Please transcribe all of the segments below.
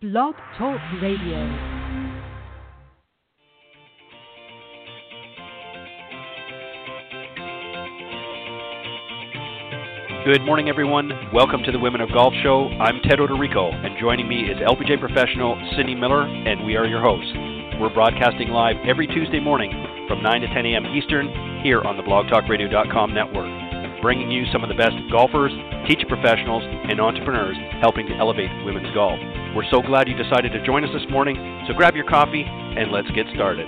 Blog Talk Radio. Good morning, everyone. Welcome to the Women of Golf Show. I'm Ted Oderico, and joining me is LPGA professional Cindy Miller, and we are your hosts. We're broadcasting live every Tuesday morning from 9 to 10 a.m. Eastern here on the blogtalkradio.com network, bringing you some of the best golfers, teacher professionals, and entrepreneurs helping to elevate women's golf. We're so glad you decided to join us this morning, so grab your coffee and let's get started.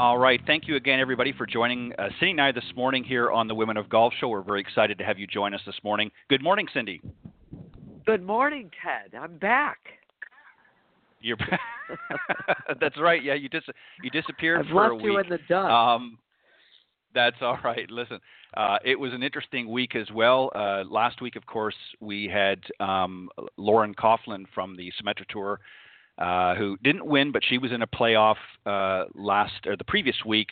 All right. Thank you again, everybody, for joining uh, Cindy and I this morning here on the Women of Golf Show. We're very excited to have you join us this morning. Good morning, Cindy. Good morning, Ted. I'm back. You're that's right. Yeah, you dis you disappeared I've for left a week. you in the dust. Um, that's all right. Listen, uh, it was an interesting week as well. Uh, last week, of course, we had um, Lauren Coughlin from the Symetra Tour, uh, who didn't win, but she was in a playoff uh, last or the previous week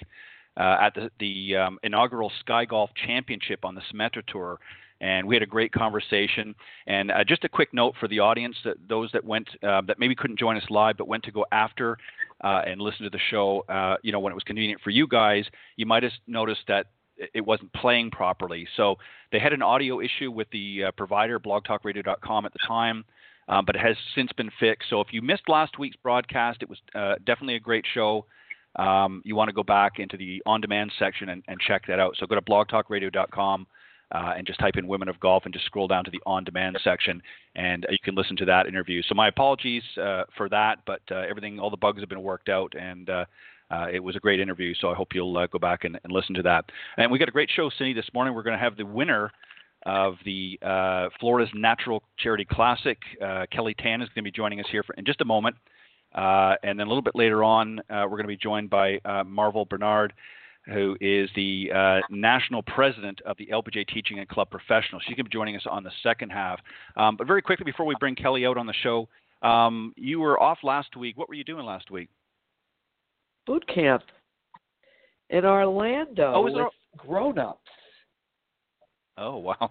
uh, at the, the um, inaugural Sky Golf Championship on the Symetra Tour. And we had a great conversation. And uh, just a quick note for the audience that those that went uh, that maybe couldn't join us live, but went to go after uh, and listen to the show, uh, you know, when it was convenient for you guys, you might have noticed that it wasn't playing properly. So they had an audio issue with the uh, provider, blogtalkradio.com, at the time. Um, but it has since been fixed. So if you missed last week's broadcast, it was definitely a great show. Um, you want to go back into the on-demand section and, and, check that out. So go to blogtalkradio.com uh, and just type in "Women of Golf" and just scroll down to the on-demand section, and uh, you can listen to that interview. So my apologies uh, for that, but uh, everything, all the bugs have been worked out, and uh, it was a great interview. So I hope you'll go back and, and, listen to that. And we got a great show, Cindy, this morning. We're going to have the winner of the uh, Florida's Natural Charity Classic. Uh, Kelly Tan is going to be joining us here for, in just a moment. Uh, and then a little bit later on, we're going to be joined by Marvol Barnard, who is the national president of the LPGA Teaching and Club Professionals. She's going to be joining us on the second half. Um, but very quickly, before we bring Kelly out on the show, um, you were off last week. What were you doing last week? Boot camp in Orlando oh, with grown-ups. Oh wow!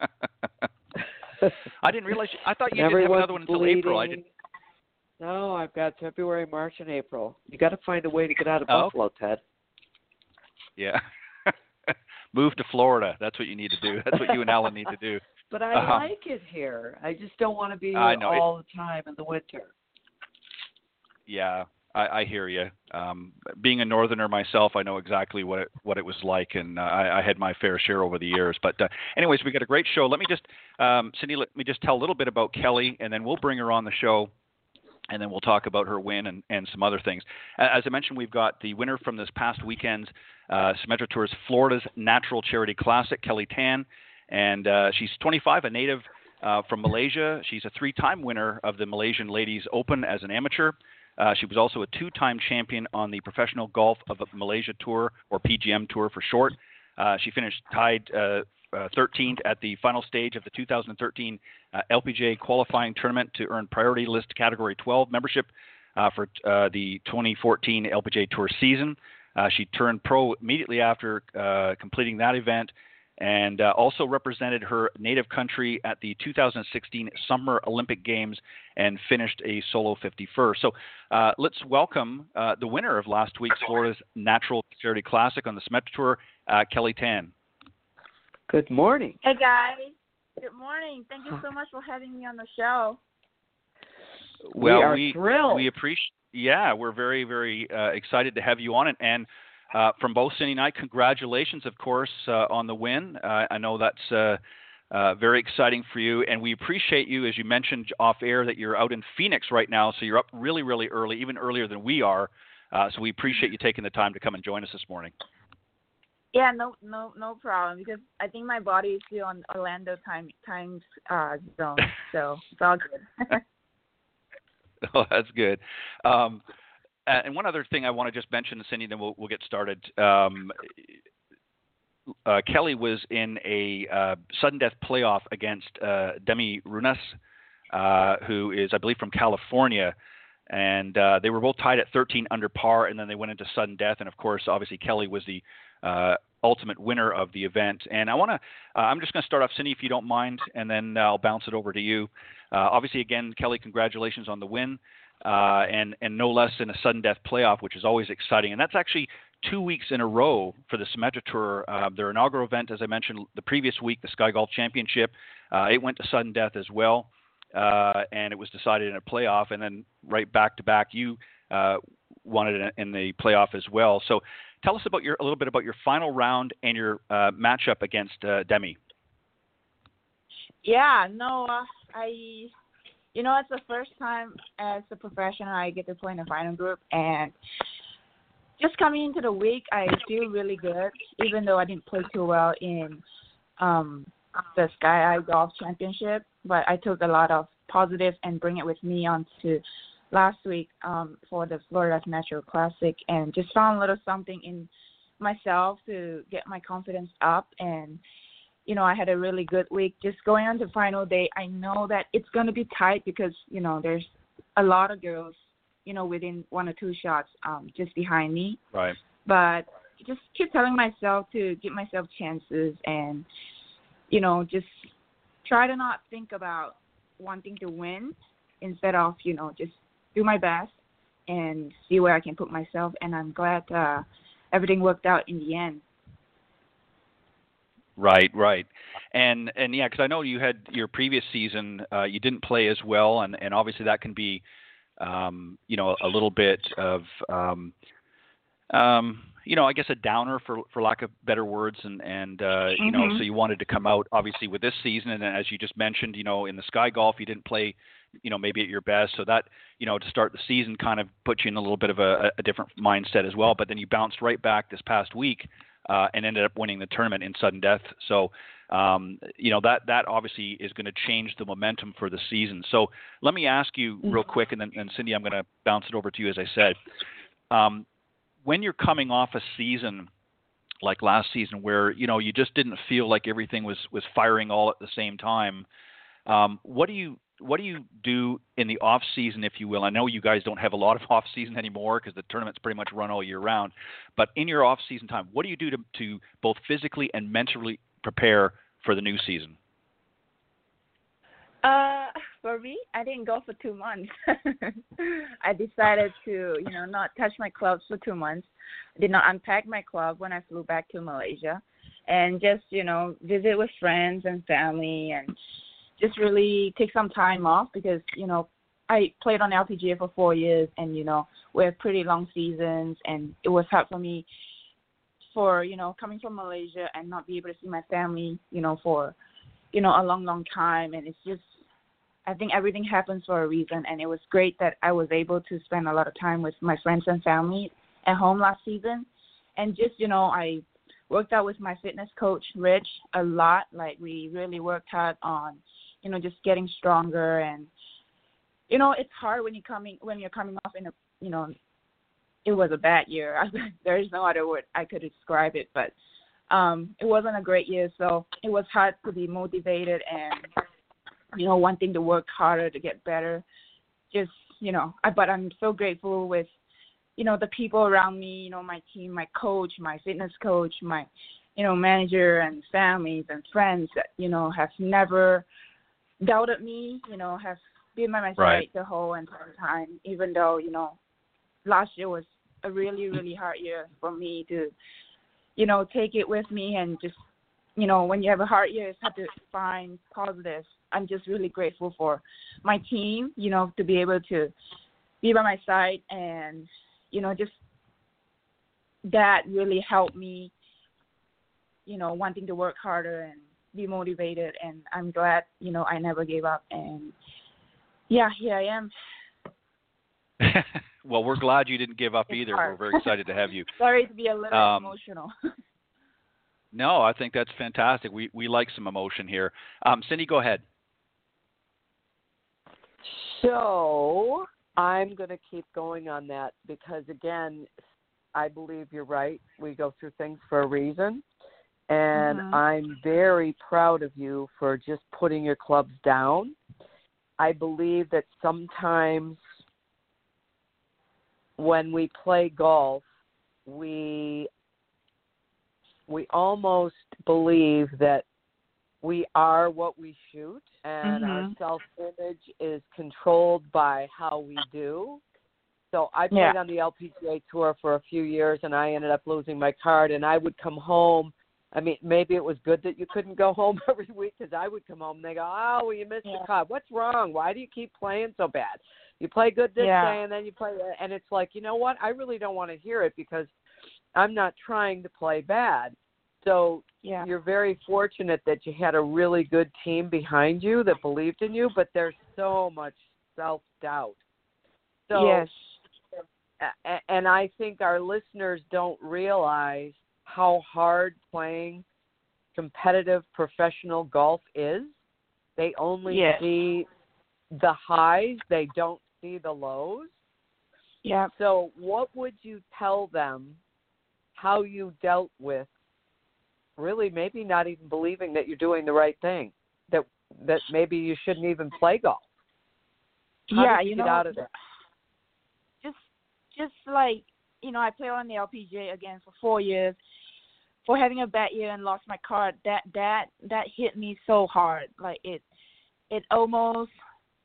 I didn't realize. I thought you didn't have another one until bleeding. April. I didn't. No, I've got February, March, and April. You got to find a way to get out of oh. Buffalo, Ted. Yeah. Move to Florida. That's what you need to do. That's what you and Alan need to do. But I Uh-huh. like it here. I just don't want to be here know. all the time in the winter. Yeah, I, I hear you. Um, being a northerner myself, I know exactly what it what it was like, and uh, I, I had my fair share over the years. But uh, anyways, we got a great show. Let me just, um, Cindy, let me just tell a little bit about Kelly, and then we'll bring her on the show, and then we'll talk about her win and, and some other things. As I mentioned, we've got the winner from this past weekend's uh, Symetra Tours Florida's Natural Charity Classic, Kelly Tan, and uh, she's 25, a native uh, from Malaysia. She's a three-time winner of the Malaysian Ladies Open as an amateur. Uh, she was also a two-time champion on the Professional Golf of Malaysia Tour, or PGM Tour for short. Uh, she finished tied uh, 13th at the final stage of the 2013 uh, LPGA qualifying tournament to earn priority list category 12 membership uh, for uh, the 2014 LPGA Tour season. She turned pro immediately after completing that event and uh, also represented her native country at the 2016 Summer Olympic Games and finished a solo 51st. So uh, let's welcome uh, the winner of last week's Florida's Natural Charity Classic on the Symetra Tour, uh, Kelly Tan. Good morning. Hey guys. Good morning. Thank you so much for having me on the show. Well, we are we, thrilled. we appreciate. Yeah, we're very, very uh, excited to have you on it, and uh, from both Cindy and I, congratulations, of course, uh, on the win. Uh, I know that's uh, uh, very exciting for you, and we appreciate you, as you mentioned off air, that you're out in Phoenix right now, so you're up really, really early, even earlier than we are. Uh, so we appreciate you taking the time to come and join us this morning. Yeah, no, no, no problem. Because I think my body is still on Orlando time time uh, zone, so it's all good. oh, that's good. Um, and one other thing I want to just mention, Cindy, then we'll, we'll get started. Um, uh, Kelly was in a uh, sudden death playoff against uh, Demi Runas, uh, who is, I believe, from California. and uh, they were both tied at 13 under par, and then they went into sudden death. And of course, obviously Kelly was the uh, ultimate winner of the event. And I want to, uh, I'm just going to start off, Cindy, if you don't mind, and then I'll bounce it over to you. Uh, obviously, again, Kelly, congratulations on the win, uh, and and no less than a sudden death playoff, which is always exciting. And that's actually two weeks in a row for the Symetra Tour. Uh, their inaugural event, as I mentioned the previous week, the Sky Golf Championship, uh, it went to sudden death as well, uh, and it was decided in a playoff. And then right back to back, you uh, it in the playoff as well. So tell us about your a little bit about your final round and your uh, matchup against uh, Demi. Yeah, no, uh, I, you know, it's the first time as a professional I get to play in a final group, and just coming into the week, I feel really good, even though I didn't play too well in um the Sky Eye Golf Championship. But I took a lot of positive and bring it with me onto last week um, for the Florida Natural Classic, and just found a little something in myself to get my confidence up. And you know, I had a really good week. Just going on to final day, I know that it's going to be tight because you know there's a lot of girls, you know, within one or two shots um, just behind me. Right. But just keep telling myself to give myself chances and you know just try to not think about wanting to win instead of you know just do my best and see where I can put myself. And I'm glad uh, everything worked out in the end. Right, right, and and yeah, because I know you had your previous season, uh, you didn't play as well, and and obviously that can be, um, you know, a little bit of, um, um, you know, I guess a downer for for lack of better words, and and uh, mm-hmm. you know, Mm-hmm. so you wanted to come out obviously with this season, and as you just mentioned, you know, in the Sky Golf you didn't play, you know, maybe at your best, so that you know to start the season kind of put you in a little bit of a, a different mindset as well. But then you bounced right back this past week uh, and ended up winning the tournament in sudden death. So, um, you know that that obviously is going to change the momentum for the season. So let me ask you real quick, and then and Cindy, I'm going to bounce it over to you as I said. Um, when you're coming off a season like last season, where you know you just didn't feel like everything was was firing all at the same time, um, what do you what do you do in the off season, if you will? I know you guys don't have a lot of off season anymore because the tournaments pretty much run all year round. But in your off season time, what do you do to to both physically and mentally prepare for the new season? Uh, for me, I didn't go for two months. I decided to, you know, not touch my clubs for two months. Did not unpack my club when I flew back to Malaysia, and just, you know, visit with friends and family, and just really take some time off because, you know, I played on LPGA for four years, and you know, we have pretty long seasons, and it was hard for me for you know coming from Malaysia and not be able to see my family, you know, for you know a long, long time, and it's just I think everything happens for a reason, and it was great that I was able to spend a lot of time with my friends and family at home last season, and just you know I worked out with my fitness coach Rich a lot. Like we really worked hard on, you know, just getting stronger, and you know it's hard when you coming when you're coming off in a you know it was a bad year. there is no other word I could describe it, but um it wasn't a great year, so it was hard to be motivated and you know wanting to work harder to get better. Just you know, I, but I'm so grateful with you know the people around me, you know my team, my coach, my fitness coach, my you know manager and families and friends that you know have never doubted me, you know have been by my side Right. the whole entire time, even though you know last year was a really really hard year for me to you know take it with me and just you know when you have a hard year it's hard to find positives i'm just really grateful for my team you know to be able to be by my side and you know just that really helped me you know wanting to work harder and be motivated and i'm glad you know i never gave up and yeah here i am well, we're glad you didn't give up It's either. hard. We're very excited to have you. sorry to be a little Um, emotional No, I think that's fantastic. We we like some emotion here. Um, Cindy, go ahead. So I'm going to keep going on that because, again, I believe you're right. We go through things for a reason. And Mhm. I'm very proud of you for just putting your clubs down. I believe that sometimes when we play golf, we we almost believe that we are what we shoot and our Mhm. self image is controlled by how we do. So I played Yeah. on the LPGA tour for a few years and I ended up losing my card and I would come home I mean, maybe it was good that you couldn't go home every week because I would come home and they go, "Oh, well, you missed Yeah. the cut. What's wrong? Why do you keep playing so bad? You play good this Yeah. day and then you play." And it's like, you know what? I really don't want to hear it because I'm not trying to play bad. So Yeah. you're very fortunate that you had a really good team behind you that believed in you, but there's so much self doubt. So yes. and I think our listeners don't realize how hard playing competitive professional golf is. They only Yes. see the highs, they don't see the lows. Yeah. So, what would you tell them how you dealt with really maybe not even believing that you're doing the right thing, that that maybe you shouldn't even play golf? How yeah, you, you know, out of that? just just like you know, I played on the LPGA again for four years. For having a bad year and lost my card, that that that hit me so hard. Like it, it almost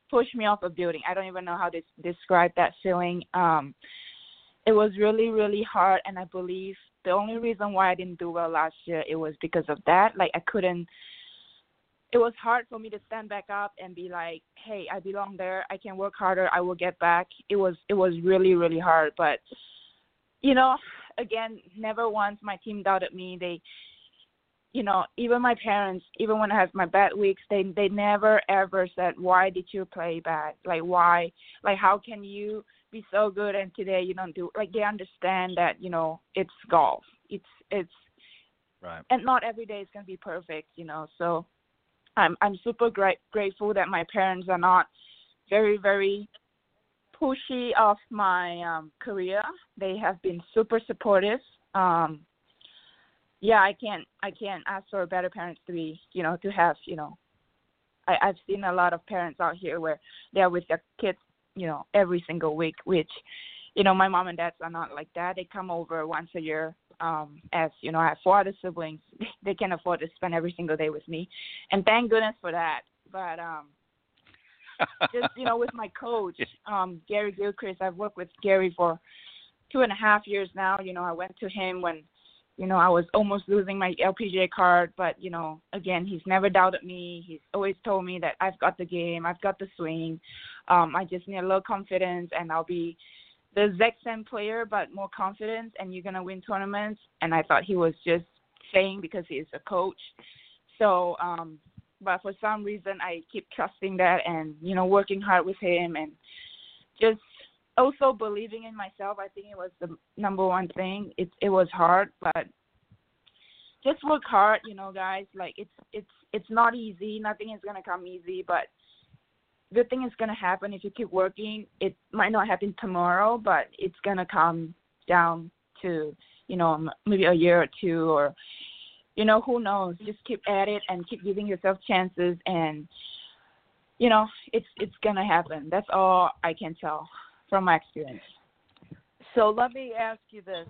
pushed me off a building. I don't even know how to describe that feeling. Um, it was really really hard, and I believe the only reason why I didn't do well last year it was because of that. Like I couldn't. It was hard for me to stand back up and be like, "Hey, I belong there. I can work harder. I will get back." It was it was really really hard, but you know, again, never once my team doubted me. They, you know, even my parents, even when I have my bad weeks, they they never ever said, "Why did you play bad? Like why? Like how can you be so good and today you don't do?" Like they understand that you know it's golf. It's it's Right. and not every day is gonna be perfect, you know. So I'm I'm super great grateful that my parents are not very very pushy of my um career. They have been super supportive. Um yeah, I can't I can't ask for better parents to be, you know, to have, you know I, I've seen a lot of parents out here where they're with their kids, you know, every single week, which you know, my mom and dads are not like that. They come over once a year. Um, as you know, I have four other siblings. They can afford to spend every single day with me, and thank goodness for that. But um, just you know, with my coach, um, Gary Gilchrist, I've worked with Gary for two and a half years now. You know, I went to him when, you know, I was almost losing my LPGA card, but you know, again, he's never doubted me. He's always told me that I've got the game, I've got the swing. Um, I just need a little confidence, and I'll be the exact same player, but more confidence, and you're gonna win tournaments. And I thought he was just saying because he's a coach. So, um, but for some reason, I keep trusting that, and you know, working hard with him, and just also believing in myself. I think it was the number one thing. It it was hard, but just work hard, you know, guys. Like it's it's it's not easy. Nothing is gonna come easy, but good thing is gonna happen if you keep working. It might not happen tomorrow, but it's gonna come down to you know maybe a year or two or you know who knows. Just keep at it and keep giving yourself chances and you know it's it's gonna happen. That's all I can tell from my experience. So let me ask you this.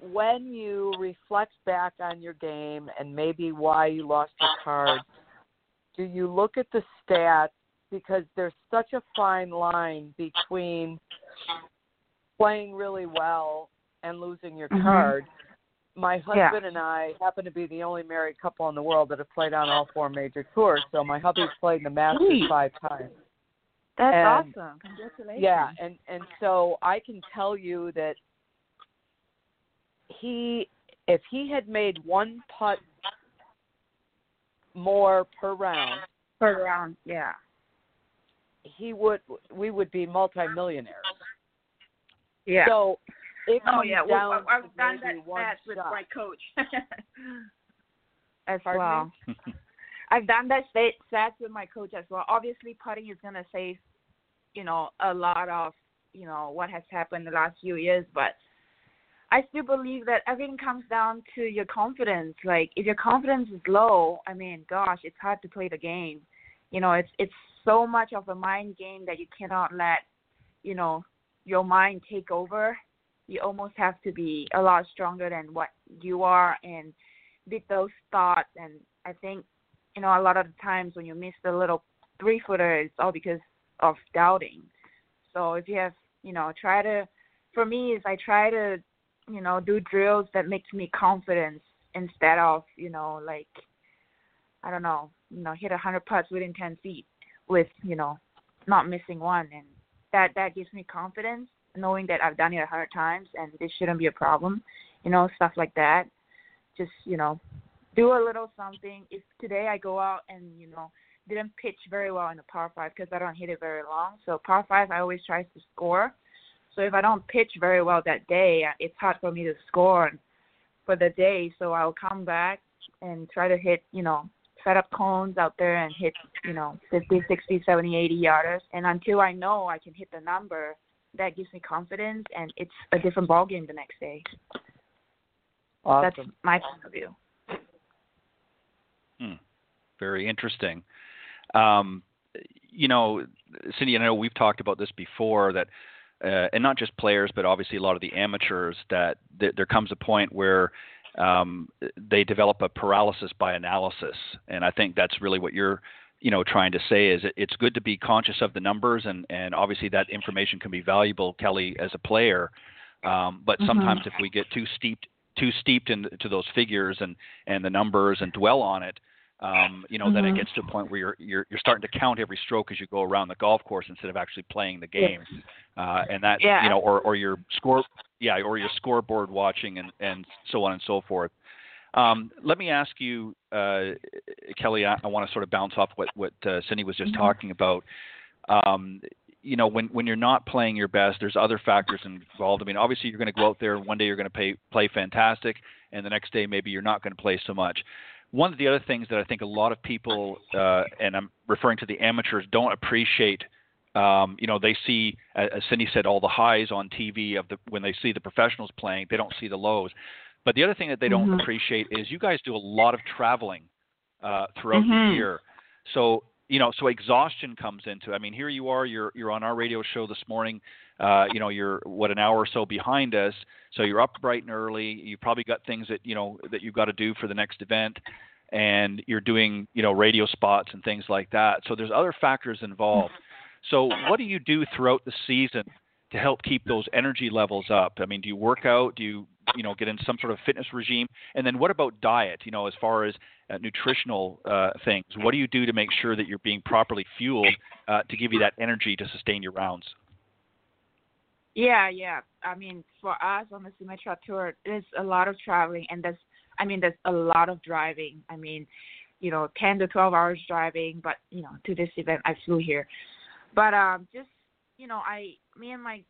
When you reflect back on your game and maybe why you lost your card, do you look at the stats because there's such a fine line between playing really well and losing your Mhm. card? My Yeah. husband and I happen to be the only married couple in the world that have played on all four major tours. So my hubby's played in the Masters Sweet. five times. That's And- awesome. Congratulations. Yeah, and and so I can tell you that he, if he had made one putt more per round, Per round, yeah. he would we would be multimillionaires. Yeah. So it oh yeah, down well, I've done that stats with my coach. as Pardon well. I've done that state stats with my coach as well. Obviously, putting is gonna save, you know, a lot of, you know, what has happened the last few years. But I still believe that everything comes down to your confidence. Like if your confidence is low, I mean, gosh, it's hard to play the game. You know, it's it's so much of a mind game that you cannot let, you know, your mind take over. You almost have to be a lot stronger than what you are and beat those thoughts. And I think, you know, a lot of the times when you miss the little three footer, it's all because of doubting. So if you have, you know, try to, for me, is I try to, you know, do drills that makes me confidence instead of, you know, like, I don't know, you know, hit a hundred putts within ten feet with, you know, not missing one, and that that gives me confidence knowing that I've done it a hundred times and this shouldn't be a problem, you know, stuff like that. Just, you know, do a little something. If today I go out and, you know, didn't pitch very well in the power five because I don't hit it very long. So power five, I always try to score. So if I don't pitch very well that day, uh, it's hard for me to score for the day. So I'll come back and try to hit, you know, set up cones out there and hit, you know, 50, 60, 70, 80 yarders. And until I know I can hit the number, that gives me confidence, and it's a different ball game the next day. Awesome. That's my point of view. Hmm. Very interesting. Um, you know, Cindy, I know we've talked about this before that, uh, and not just players, but obviously a lot of the amateurs that th- there comes a point where um, they develop a paralysis by analysis, and I think that's really what you're, you know, trying to say is it's good to be conscious of the numbers, and and obviously that information can be valuable, Kelly, as a player. Um, but sometimes Mm-hmm. if we get too steeped too steeped into those figures and and the numbers and dwell on it, um, you know, then it Mhm. gets to a point where you're, you're you're starting to count every stroke as you go around the golf course instead of actually playing the game, uh, and that Yeah. you know, or or your score, yeah, or your scoreboard watching and and so on and so forth. Um, let me ask you, uh, Kelly. I, I want to sort of bounce off what what uh, Cindy was just Mhm. talking about. Um, you know, when when you're not playing your best, there's other factors involved. I mean, obviously you're going to go out there and one day you're going to play play fantastic, and the next day maybe you're not going to play so much. One of the other things that I think a lot of people, uh, and I'm referring to the amateurs, don't appreciate. Um, you know, they see, as Cindy said, all the highs on TV of the when they see the professionals playing. They don't see the lows. But the other thing that they don't Mhm. appreciate is you guys do a lot of traveling uh, throughout Mhm. the year. So you know, so exhaustion comes into. I mean, here you are. You're you're on our radio show this morning. Uh, you know, you're what an hour or so behind us. So you're up bright and early. You probably got things that you know that you've got to do for the next event, and you're doing you know radio spots and things like that. So there's other factors involved. So what do you do throughout the season to help keep those energy levels up? I mean, do you work out? Do you you know get in some sort of fitness regime? And then what about diet? You know, as far as uh, nutritional uh, things, what do you do to make sure that you're being properly fueled uh, to give you that energy to sustain your rounds? Yeah, yeah. I mean, for us on the Symetra tour, there's a lot of traveling, and there's, I mean, there's a lot of driving. I mean, you know, 10 to 12 hours driving, but you know, to this event, I flew here. But um, just, you know, I, me and my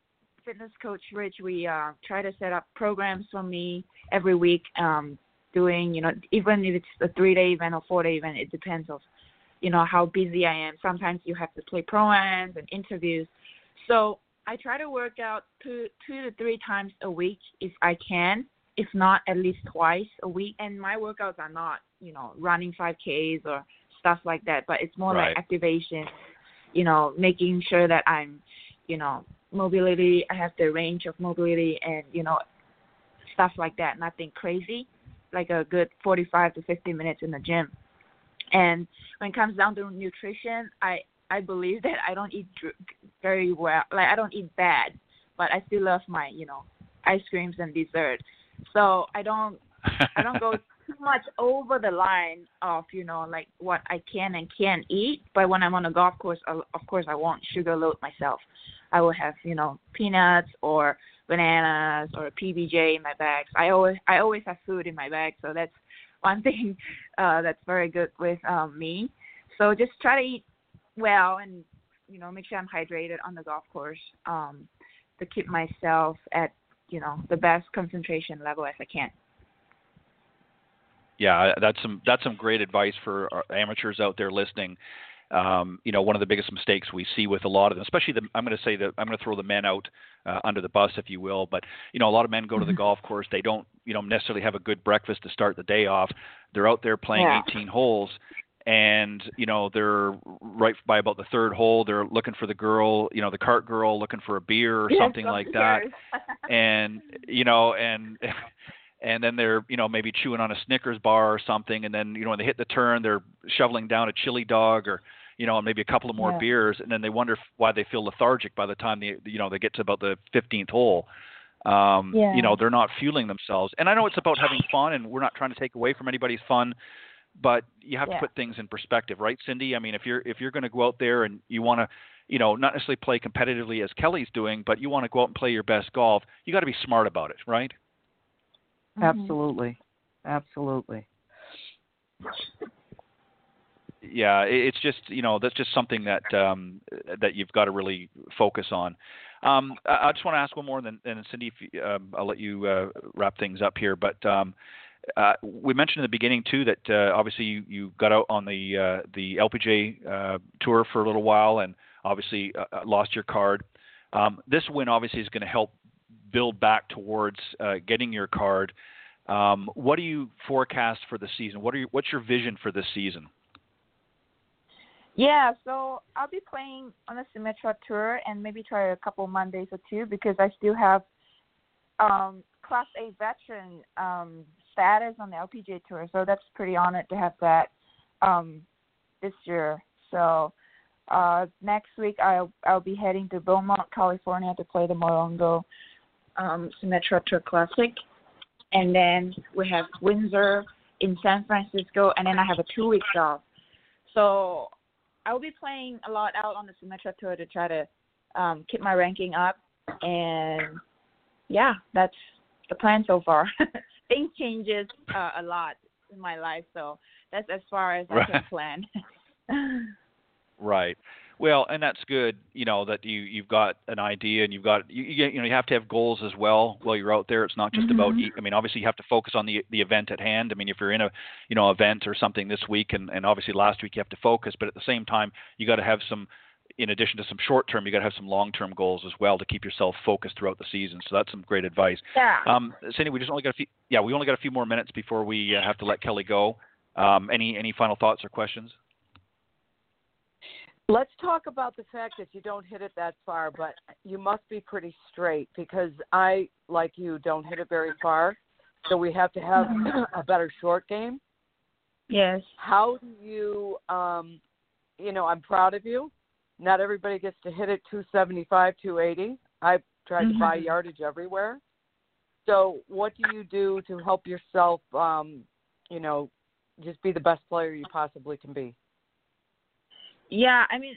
fitness coach Rich, we uh, try to set up programs for me every week. Um, doing, you know, even if it's a three-day event or four-day event, it depends of, you know, how busy I am. Sometimes you have to play pro-ams and interviews. So I try to work out two two to three times a week if I can. If not, at least twice a week. And my workouts are not, you know, running 5Ks or stuff like that, but it's more Right. like activation. You know, making sure that I'm, you know, mobility. I have the range of mobility and you know, stuff like that. Nothing crazy, like a good 45 to 50 minutes in the gym. And when it comes down to nutrition, I I believe that I don't eat very well. Like I don't eat bad, but I still love my you know ice creams and dessert. So I don't I don't go too much over the line of you know like what I can and can't eat. But when I'm on a golf course, of course I won't sugar load myself. I will have you know peanuts or bananas or PBJ in my bags. I always I always have food in my bag, so that's one thing uh, that's very good with um, me. So just try to eat well and you know make sure I'm hydrated on the golf course um, to keep myself at you know the best concentration level as I can. Yeah, that's some that's some great advice for our amateurs out there listening. Um, you know, one of the biggest mistakes we see with a lot of them, especially the, I'm going to say that I'm going to throw the men out uh, under the bus, if you will. But you know, a lot of men go to the Mhm. golf course. They don't, you know, necessarily have a good breakfast to start the day off. They're out there playing Yeah. 18 holes, and you know they're right by about the third hole they're looking for the girl you know the cart girl looking for a beer or something like that and you know and and then they're you know maybe chewing on a snickers bar or something and then you know when they hit the turn they're shoveling down a chili dog or you know and maybe a couple of more Yeah. beers and then they wonder why they feel lethargic by the time they you know they get to about the 15th hole um Yeah. you know they're not fueling themselves and i know it's about having fun and we're not trying to take away from anybody's fun but you have Yeah. to put things in perspective right cindy i mean if you're if you're going to go out there and you want to you know not necessarily play competitively as kelly's doing but you want to go out and play your best golf you got to be smart about it right Mhm. Absolutely. Absolutely. Yeah it's just you know that's just something that um that you've got to really focus on um i, just want to ask one more and then, and cindy you, um, i'll let you uh, wrap things up here but um uh, we mentioned in the beginning too that uh, obviously you, you got out on the uh, the LPGA uh, tour for a little while and obviously uh, lost your card. Um, this win obviously is going to help build back towards uh, getting your card. Um, what do you forecast for the season? What are you, what's your vision for this season? Yeah, so I'll be playing on the Symetra tour and maybe try a couple Mondays or two because I still have um class A veteran um status on the LPGA tour. So that's pretty honored to have that um this year. So uh next week I'll I'll be heading to Beaumont, California to play the Morongo um Symetra Tour Classic. And then we have Windsor in San Francisco and then I have a two weeks off. So I will be playing a lot out on the Symetra tour to try to um, keep my ranking up, and yeah, that's the plan so far. Things changes uh, a lot in my life, so that's as far as I can plan. Right. Well, and that's good, you know, that you you've got an idea and you've got you you, you know you have to have goals as well while you're out there. It's not just about Mhm. e- I mean, obviously you have to focus on the the event at hand. I mean, if you're in a you know event or something this week and and obviously last week you have to focus, but at the same time you got to have some in addition to some short term, you got to have some long term goals as well to keep yourself focused throughout the season. So that's some great advice. yeah. Um, Cindy, we just only got a few. Yeah, we only got a few more minutes before we uh, have to let Kelly go. Um, any any final thoughts or questions? Let's talk about the fact that you don't hit it that far, but you must be pretty straight because I, like you, don't hit it very far. So we have to have a better short game. yes. How do you, um, you know, I'm proud of you. Not everybody gets to hit it 275, 280. I've tried to buy Mhm. yardage everywhere. So what do you do to help yourself, um, you know, just be the best player you possibly can be? Yeah, I mean,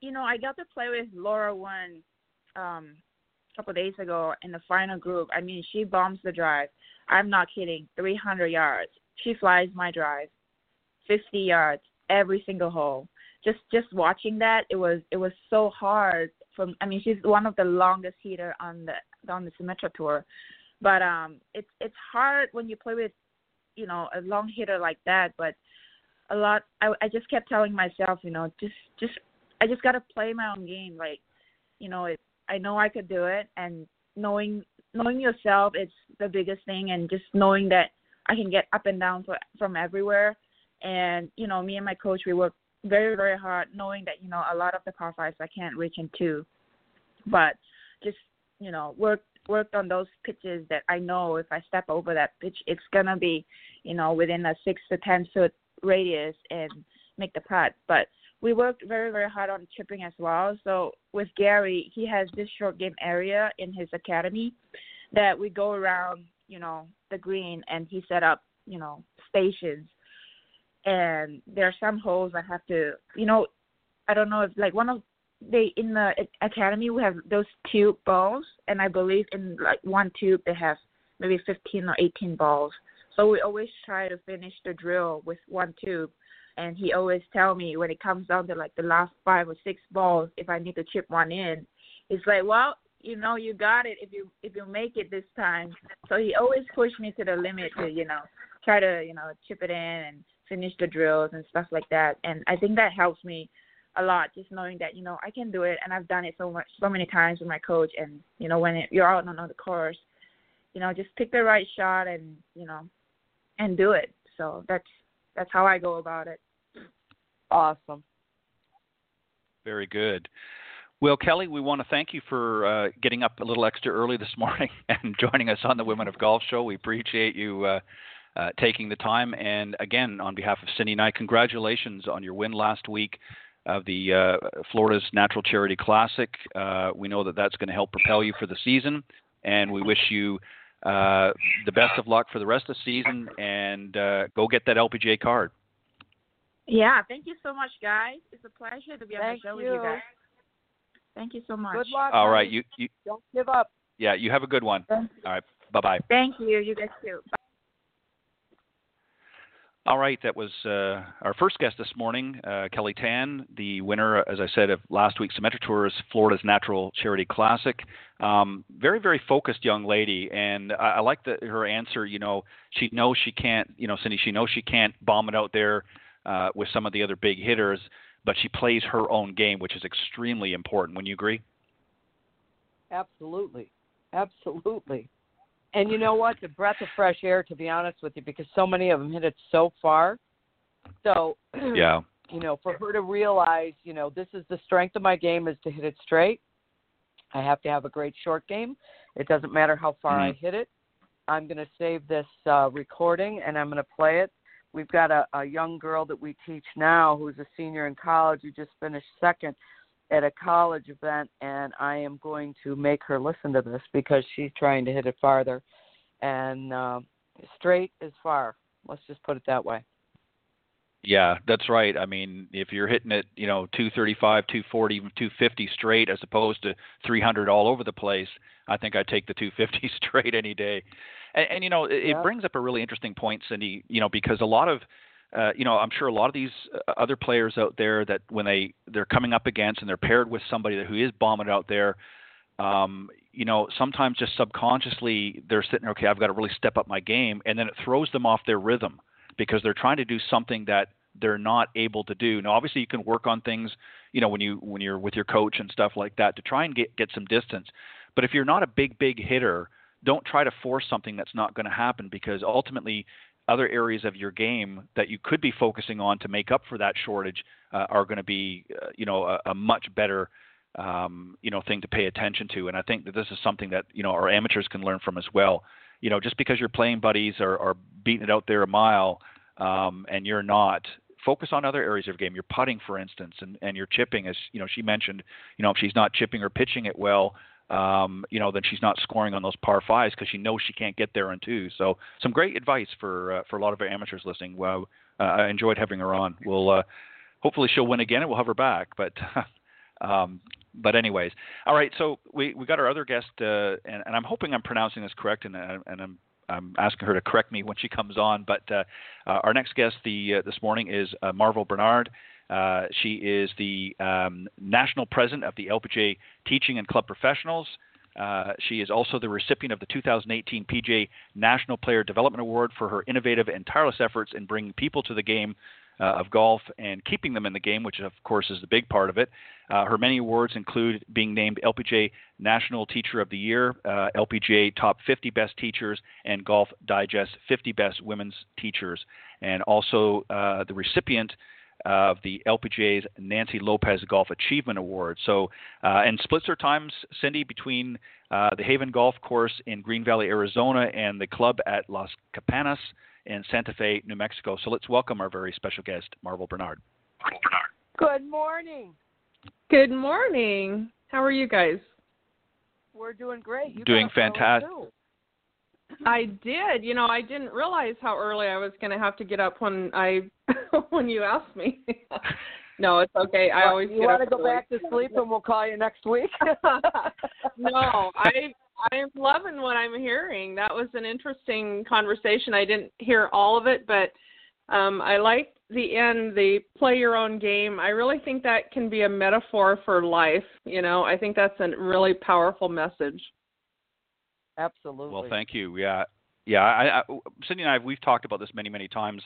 you know, I got to play with Laura one um a couple of days ago in the final group. I mean, she bombs the drive. I'm not kidding. 300 yards. She flies my drive. 50 yards every single hole. Just just watching that, it was it was so hard. From I mean, she's one of the longest hitter on the on the Symetra tour, but um, it's it's hard when you play with, you know, a long hitter like that. But a lot I I just kept telling myself, you know, just just I just got to play my own game like, you know, it I know I could do it and knowing knowing yourself it's the biggest thing and just knowing that I can get up and down for, from everywhere and you know, me and my coach we work very very hard knowing that, you know, a lot of the par fives I can't reach into. But just, you know, work worked on those pitches that I know if I step over that pitch it's gonna be, you know, within a six to ten foot radius and make the putt. But we worked very, very hard on chipping as well. So with Gary, he has this short game area in his academy that we go around, you know, the green and he set up, you know, stations. And there are some holes I have to, you know, I don't know if like one of they in the academy we have those tube balls and I believe in like one tube they have maybe 15 or 18 balls. So we always try to finish the drill with one tube and he always tell me when it comes down to like the last five or six balls if I need to chip one in, it's like, well, you know, you got it if you if you make it this time. So he always push me to the limit to you know try to you know chip it in and finish the drills and stuff like that. And I think that helps me a lot just knowing that you know I can do it and I've done it so much so many times with my coach and you know when it, you're out on the course, you know just pick the right shot and you know and do it. So that's that's how I go about it. awesome. Very good. Well, Kelly, we want to thank you for uh, getting up a little extra early this morning and joining us on the Women of Golf Show. We appreciate you uh, uh, taking the time. And again, on behalf of Cindy and I, congratulations on your win last week of the uh, Florida's Natural Charity Classic. Uh, we know that that's going to help propel you for the season, and we wish you uh, the best of luck for the rest of the season. And go get that LPGA card. Yeah, thank you so much, guys. It's a pleasure to be on Thank the show you. with you guys. Thank you so much. Good luck. All right, you, you Don't give up. yeah, you have a good one. All right, bye bye. Thank you. You guys too. Bye. All right, that was uh, our first guest this morning, uh, Kelly Tan, the winner, as I said, of last week's Symetra Tours Florida's Natural Charity Classic. Um, very, very focused young lady, and I, I like the, her answer. You know, she knows she can't, you know, Cindy, she knows she can't bomb it out there uh, with some of the other big hitters, but she plays her own game, which is extremely important. Wouldn't you agree? Absolutely. Absolutely. And you know what? The breath of fresh air, to be honest with you, because so many of them hit it so far. So, Yeah. you know, for her to realize, you know, this is the strength of my game is to hit it straight. I have to have a great short game. It doesn't matter how far I Mhm. hit it. I'm going to save this uh, recording and I'm going to play it. We've got a, a young girl that we teach now who's a senior in college who just finished second at a college event, and I am going to make her listen to this because she's trying to hit it farther. And uh, straight is far. Let's just put it that way. Yeah, that's right. I mean, if you're hitting it, you know, 235, 240, even 250 straight as opposed to 300 all over the place, I think I'd take the 250 straight any day. And, and you know, it, Yeah. it brings up a really interesting point, Cindy. You know, because a lot of, uh, you know, I'm sure a lot of these uh, other players out there that when they they're coming up against and they're paired with somebody who is bombing out there, um, you know, sometimes just subconsciously they're sitting okay, I've got to really step up my game, and then it throws them off their rhythm because they're trying to do something that they're not able to do. Now, obviously, you can work on things, you know, when you when you're with your coach and stuff like that to try and get get some distance. But if you're not a big big hitter, don't try to force something that's not going to happen because ultimately other areas of your game that you could be focusing on to make up for that shortage uh, are going to be, uh, you know, a, a much better, um, you know, thing to pay attention to. And I think that this is something that you know our amateurs can learn from as well. You know, just because your playing buddies are, beating it out there a mile um, and you're not, focus on other areas of your game. Your putting, for instance, and, and your chipping. As you know, she mentioned, you know, if she's not chipping or pitching it well, um, you know, then she's not scoring on those par fives because she knows she can't get there on two. So some great advice for uh, for a lot of our amateurs listening. Well, uh, I enjoyed having her on. We'll uh, hopefully she'll win again and we'll have her back. But um, but anyways, all right. So we we got our other guest, uh, and, and I'm hoping I'm pronouncing this correct, and, uh, and I'm I'm asking her to correct me when she comes on. But uh, uh, our next guest the uh, this morning is uh, Marvol Barnard. Uh, she is the um, national president of the LPGA Teaching and Club Professionals. Uh, she is also the recipient of the 2018 PGA National Player Development Award for her innovative and tireless efforts in bringing people to the game uh, of golf and keeping them in the game, which of course is the big part of it. Uh, her many awards include being named LPGA National Teacher of the Year, uh, LPGA Top 50 Best Teachers, and Golf Digest 50 Best Women's Teachers, and also uh, the recipient of the LPGA's Nancy Lopez Golf Achievement Award. So, uh, and splits her times, Cindy, between uh, the Haven Golf Course in Green Valley, Arizona, and the club at Las Campanas in Santa Fe, New Mexico. So let's welcome our very special guest, Marvol Barnard. Marvol Barnard. Good morning. Good morning. How are you guys? We're doing great. You Doing got up early, fantastic. I did. You know, I didn't realize how early I was going to have to get up when I when you asked me. no, it's okay. I always You want to go early. back to sleep, and we'll call you next week. no, I I'm loving what I'm hearing. That was an interesting conversation. I didn't hear all of it, but um I like the end, the play your own game. I really think that can be a metaphor for life, you know. I think that's a really powerful message. Absolutely. Well, thank you. Yeah, yeah. I, I, Cindy and I, we've talked about this many, many times,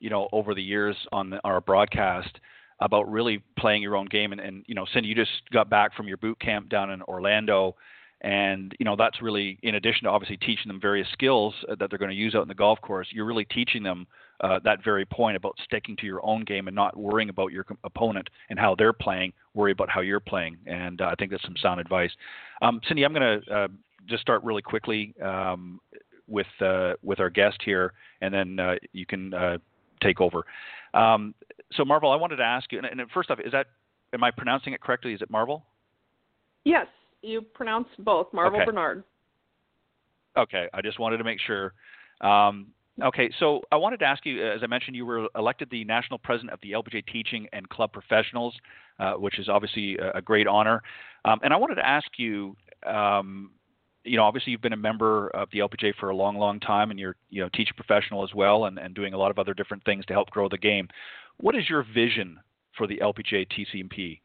you know, over the years on the, our broadcast about really playing your own game. And, and you know, Cindy, you just got back from your boot camp down in Orlando, And you know that's really in addition to obviously teaching them various skills uh, that they're going to use out in the golf course. You're really teaching them uh, that very point about sticking to your own game and not worrying about your opponent and how they're playing. Worry about how you're playing, and uh, I think that's some sound advice. Um, Cindy, I'm going to uh, just start really quickly um, with uh, with our guest here, and then uh, you can uh, take over. Um, so, Marvol, I wanted to ask you, and, and, first off, is that am I pronouncing it correctly? Is it Marvol? Yes, you pronounced both, Marvol okay. Barnard. Okay, I just wanted to make sure. Um, okay, so I wanted to ask you, as I mentioned, you were elected the national president of the LPGA Teaching and Club Professionals, uh, which is obviously a, a great honor. Um, and I wanted to ask you, um, you know, obviously you've been a member of the LPGA for a long, long time, and you're, you know, teaching professional as well, and, and doing a lot of other different things to help grow the game. What is your vision for the LPGA TCMP?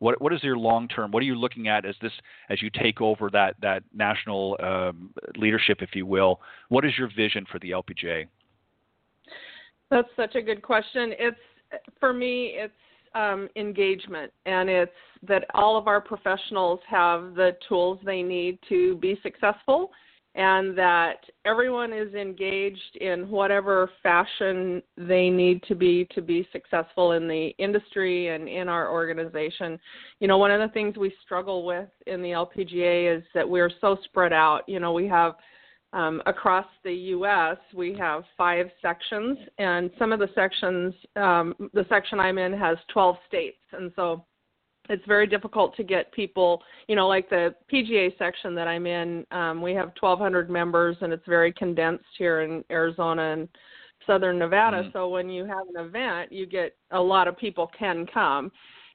What what is your long term? What are you looking at as this as you take over that that national um, leadership, if you will? What is your vision for the LPGA? That's such a good question. It's for me, it's um, engagement, and it's that all of our professionals have the tools they need to be successful, and that everyone is engaged in whatever fashion they need to be to be successful in the industry and in our organization. You know, one of the things we struggle with in the LPGA is that we're so spread out. You know, we have um, across the U.S., we have five sections, and some of the sections, um, the section I'm in has 12 states, and so it's very difficult to get people, you know, like the PGA section that I'm in. Um, we have 1,200 members, and it's very condensed here in Arizona and Southern Nevada. Mm-hmm. So when you have an event, you get a lot of people can come.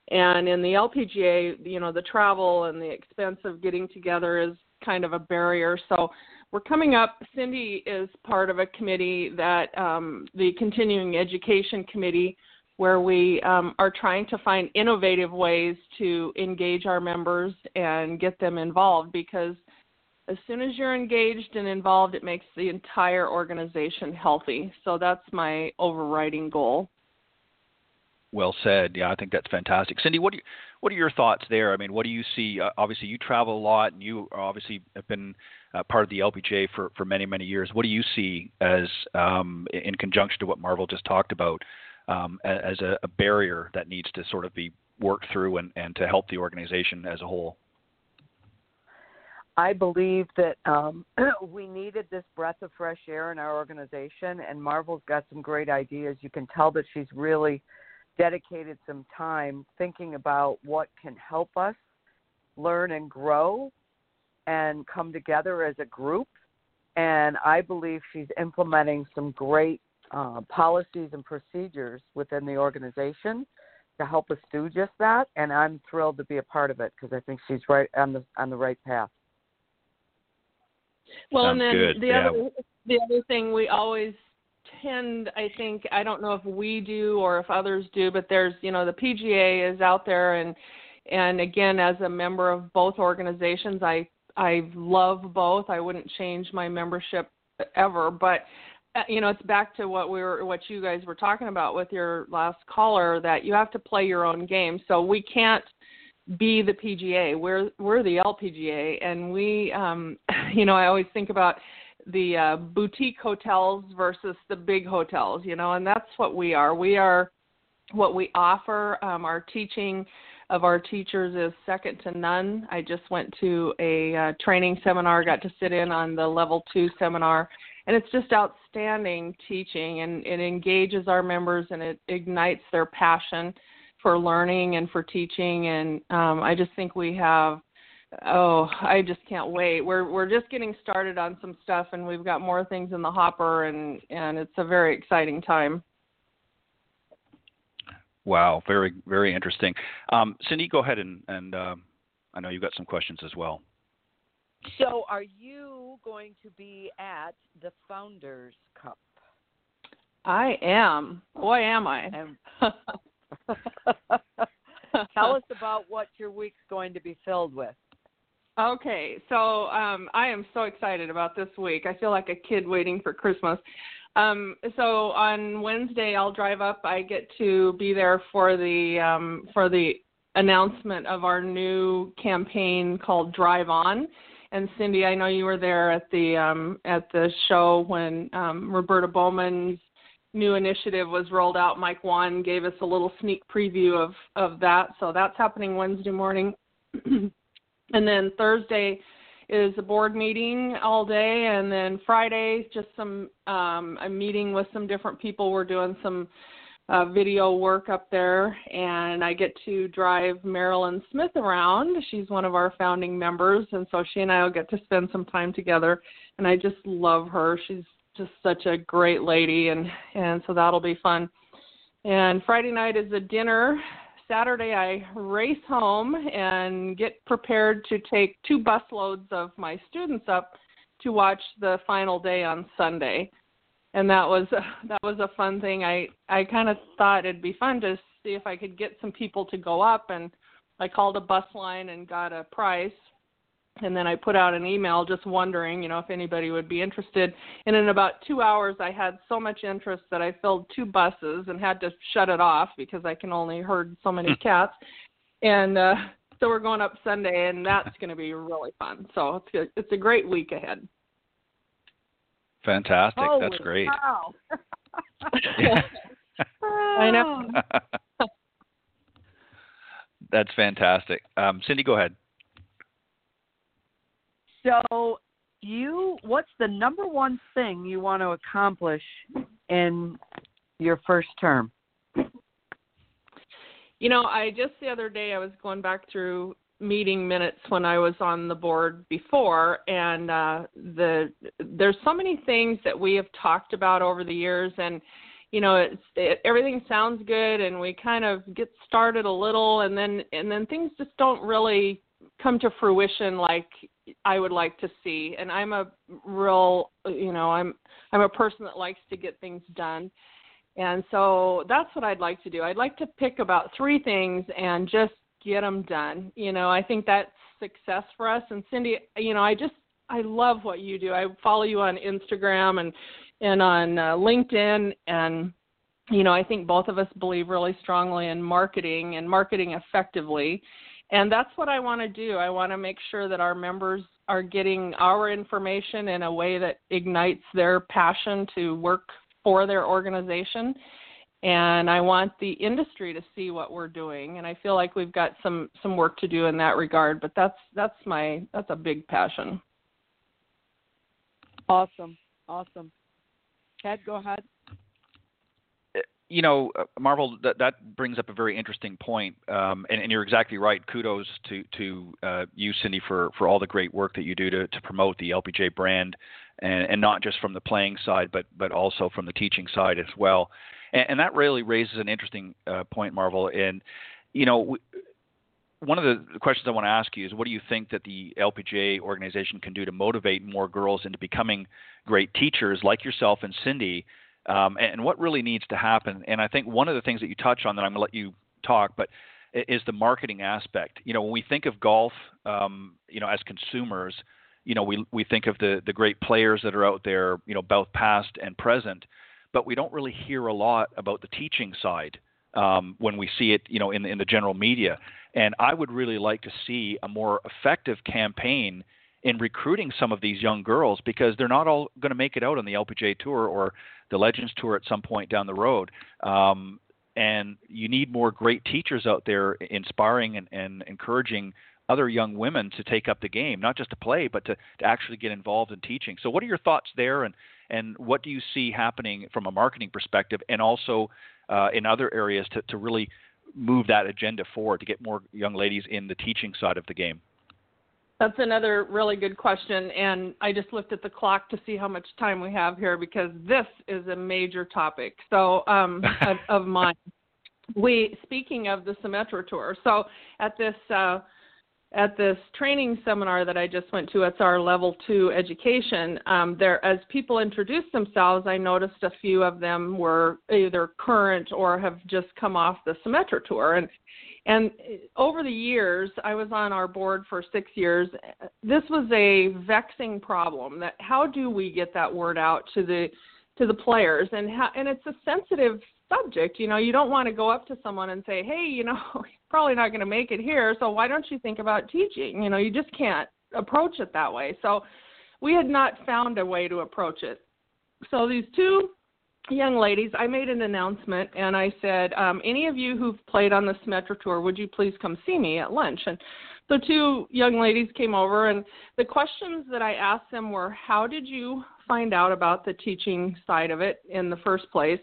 And in the LPGA, you know, the travel and the expense of getting together is kind of a barrier. So we're coming up. Cindy is part of a committee that um, the Continuing Education Committee, where we um, are trying to find innovative ways to engage our members and get them involved because as soon as you're engaged and involved, it makes the entire organization healthy. So that's my overriding goal. Well said. Yeah, I think that's fantastic. Cindy, what do you, what are your thoughts there? I mean, what do you see? Uh, obviously, you travel a lot, and you obviously have been uh, part of the LPGA for, for many many years. What do you see as um, in conjunction to what Marvol just talked about um, as a, a, barrier that needs to sort of be worked through and, and to help the organization as a whole? I believe that um, we needed this breath of fresh air in our organization, and Marvol's got some great ideas. You can tell that she's really dedicated some time thinking about what can help us learn and grow and come together as a group. And I believe she's implementing some great uh, policies and procedures within the organization to help us do just that. And I'm thrilled to be a part of it because I think she's right on the on the right path. Well, Sounds and then good. the yeah. other the other thing we always tend i think i don't know if we do or if others do but there's you know the pga is out there and and again as a member of both organizations i i love both i wouldn't change my membership ever but uh, you know it's back to what we were what you guys were talking about with your last caller that you have to play your own game so we can't be the PGA. We're we're the LPGA, and we, um, you know, I always think about the uh, boutique hotels versus the big hotels, you know, and that's what we are. We are what we offer. Um, our teaching of our teachers is second to none. I just went to a uh, training seminar, got to sit in on the level two seminar, and it's just outstanding teaching, and it engages our members and it ignites their passion for learning and for teaching. And um, I just think we have oh, I just can't wait. We're we're just getting started on some stuff, and we've got more things in the hopper, and and it's a very exciting time. Wow, very very interesting. Um, Cindy, go ahead and and uh, I know you've got some questions as well. So, are you going to be at the Founders Cup? I am. Boy, am I. Tell us about what your week's going to be filled with. Okay, so um, I am so excited about this week. I feel like a kid waiting for Christmas. Um, so on Wednesday, I'll drive up. I get to be there for the um, for the announcement of our new campaign called Drive On, and Cindy, I know you were there at the um, at the show when um, Roberta Bowman's new initiative was rolled out. Mike Whan gave us a little sneak preview of of that, so that's happening Wednesday morning, and then Thursday is a board meeting all day, and then Friday just some um, a meeting with some different people. We're doing some uh, video work up there, and I get to drive Marilyn Smith around. She's one of our founding members, and so she and I will get to spend some time together. And I just love her. She's just such a great lady, and and so that'll be fun. And Friday night is a dinner. Saturday I race home and get prepared to take two bus loads of my students up to watch the final day on Sunday and that was that was a fun thing. I I kind of thought it'd be fun to see if I could get some people to go up, and I called a bus line and got a price, and then I put out an email just wondering, you know, if anybody would be interested. And in about two hours, I had so much interest that I filled two buses and had to shut it off because I can only herd so many cats, and. uh so we're going up Sunday, and that's going to be really fun. So it's a, it's a great week ahead. Fantastic. Holy That's great. Wow. I know. That's fantastic. Um, Cindy, go ahead. So, you, what's the number one thing you want to accomplish in your first term? You know, I just the other day I was going back through meeting minutes when I was on the board before, and uh, the there's so many things that we have talked about over the years, and you know, it's it, everything sounds good, and we kind of get started a little, and then and then things just don't really come to fruition like I would like to see. And I'm a real, you know, I'm I'm a person that likes to get things done. And so that's what I'd like to do. I'd like to pick about three things and just get them done. You know, I think that's success for us. And Cindy, you know, I just I love what you do. I follow you on Instagram and and on uh, LinkedIn and you know, I think both of us believe really strongly in marketing and marketing effectively. And that's what I want to do. I want to make sure that our members are getting our information in a way that ignites their passion to work for their organization and I want the industry to see what we're doing. And I feel like we've got some some work to do in that regard. But that's that's my that's a big passion. Awesome, awesome. Ted, go ahead. You know, uh, Marvol, that, that brings up a very interesting point, um, and, and, you're exactly right. Kudos to to uh, you, Cindy, for, for all the great work that you do to, to promote the LPGA brand, and, and not just from the playing side, but but also from the teaching side as well. And, and that really raises an interesting uh, point, Marvol. And you know, we, one of the questions I want to ask you is, what do you think that the LPGA organization can do to motivate more girls into becoming great teachers like yourself and Cindy? Um, and what really needs to happen? And I think one of the things that you touch on that I'm going to let you talk, but is the marketing aspect. You know, when we think of golf, um, you know, as consumers, you know, we we think of the the great players that are out there, you know, both past and present but we don't really hear a lot about the teaching side um, when we see it, you know, in, in the general media. And I would really like to see a more effective campaign in recruiting some of these young girls because they're not all going to make it out on the LPGA tour or the Legends tour at some point down the road. Um, and you need more great teachers out there inspiring and, and encouraging other young women to take up the game, not just to play, but to, to actually get involved in teaching. So, what are your thoughts there? And and what do you see happening from a marketing perspective and also uh, in other areas to, to really move that agenda forward to get more young ladies in the teaching side of the game? That's another really good question. And I just looked at the clock to see how much time we have here because this is a major topic. So, um, of, of mine. We, speaking of the Symetra Tour, so at this uh, at this training seminar that I just went to, it's our level two education. Um, there, as people introduced themselves, I noticed a few of them were either current or have just come off the Symetra tour. And and over the years, I was on our board for six years. This was a vexing problem. That how do we get that word out to the to the players and how and it's a sensitive subject you know you don't want to go up to someone and say hey you know you're probably not going to make it here so why don't you think about teaching you know you just can't approach it that way. So we had not found a way to approach it. So these two young ladies, I made an announcement and I said, um, any of you who've played on the Symetra Tour, would you please come see me at lunch? And the two young ladies came over and the questions that I asked them were, how did you find out about the teaching side of it in the first place?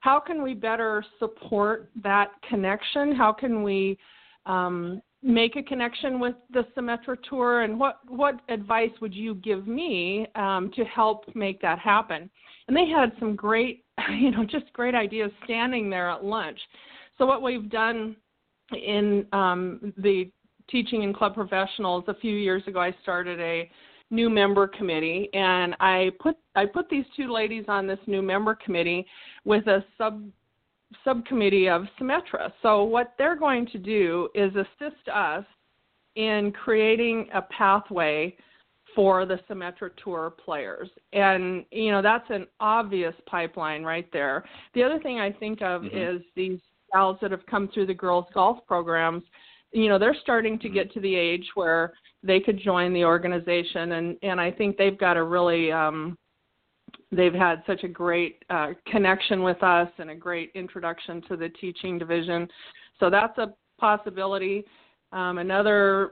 How can we better support that connection? How can we um, make a connection with the Symetra Tour? And what, what advice would you give me um, to help make that happen? And they had some great you know, just great ideas standing there at lunch. So what we've done in um, the teaching and club professionals a few years ago, I started a new member committee, and I put I put these two ladies on this new member committee with a sub subcommittee of Symetra. So what they're going to do is assist us in creating a pathway for the Symetra Tour players. And, you know, that's an obvious pipeline right there. The other thing I think of mm-hmm. is these gals that have come through the girls golf programs, you know, they're starting to mm-hmm. get to the age where they could join the organization and and I think they've got a really um they've had such a great uh, connection with us and a great introduction to the teaching division. So that's a possibility. Um, another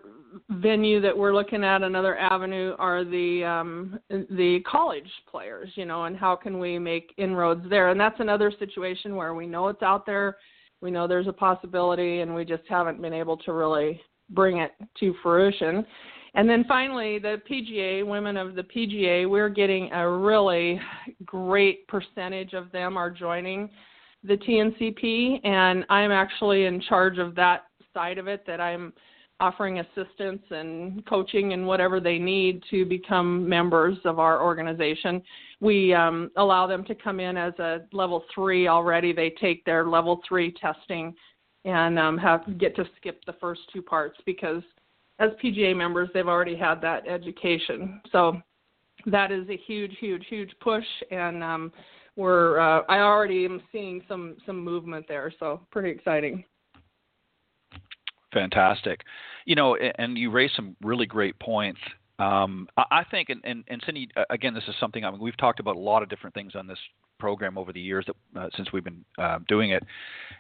venue that we're looking at, another avenue, are the um, the college players. You know, and how can we make inroads there? And that's another situation where we know it's out there, we know there's a possibility, and we just haven't been able to really bring it to fruition. And then finally, the PGA, women of the PGA, we're getting a really great percentage of them are joining the TNCP, and I'm actually in charge of that side of it that I'm offering assistance and coaching and whatever they need to become members of our organization. We um, allow them to come in as a level three already. They take their level three testing and um, have get to skip the first two parts because as PGA members they've already had that education. So that is a huge, huge, huge push, and um, we're uh, I already am seeing some some movement there. So pretty exciting. Fantastic. You know, and you raised some really great points. Um, I think, and, and, and Cindy, again, this is something I mean, we've talked about a lot of different things on this program over the years that uh, since we've been uh, doing it.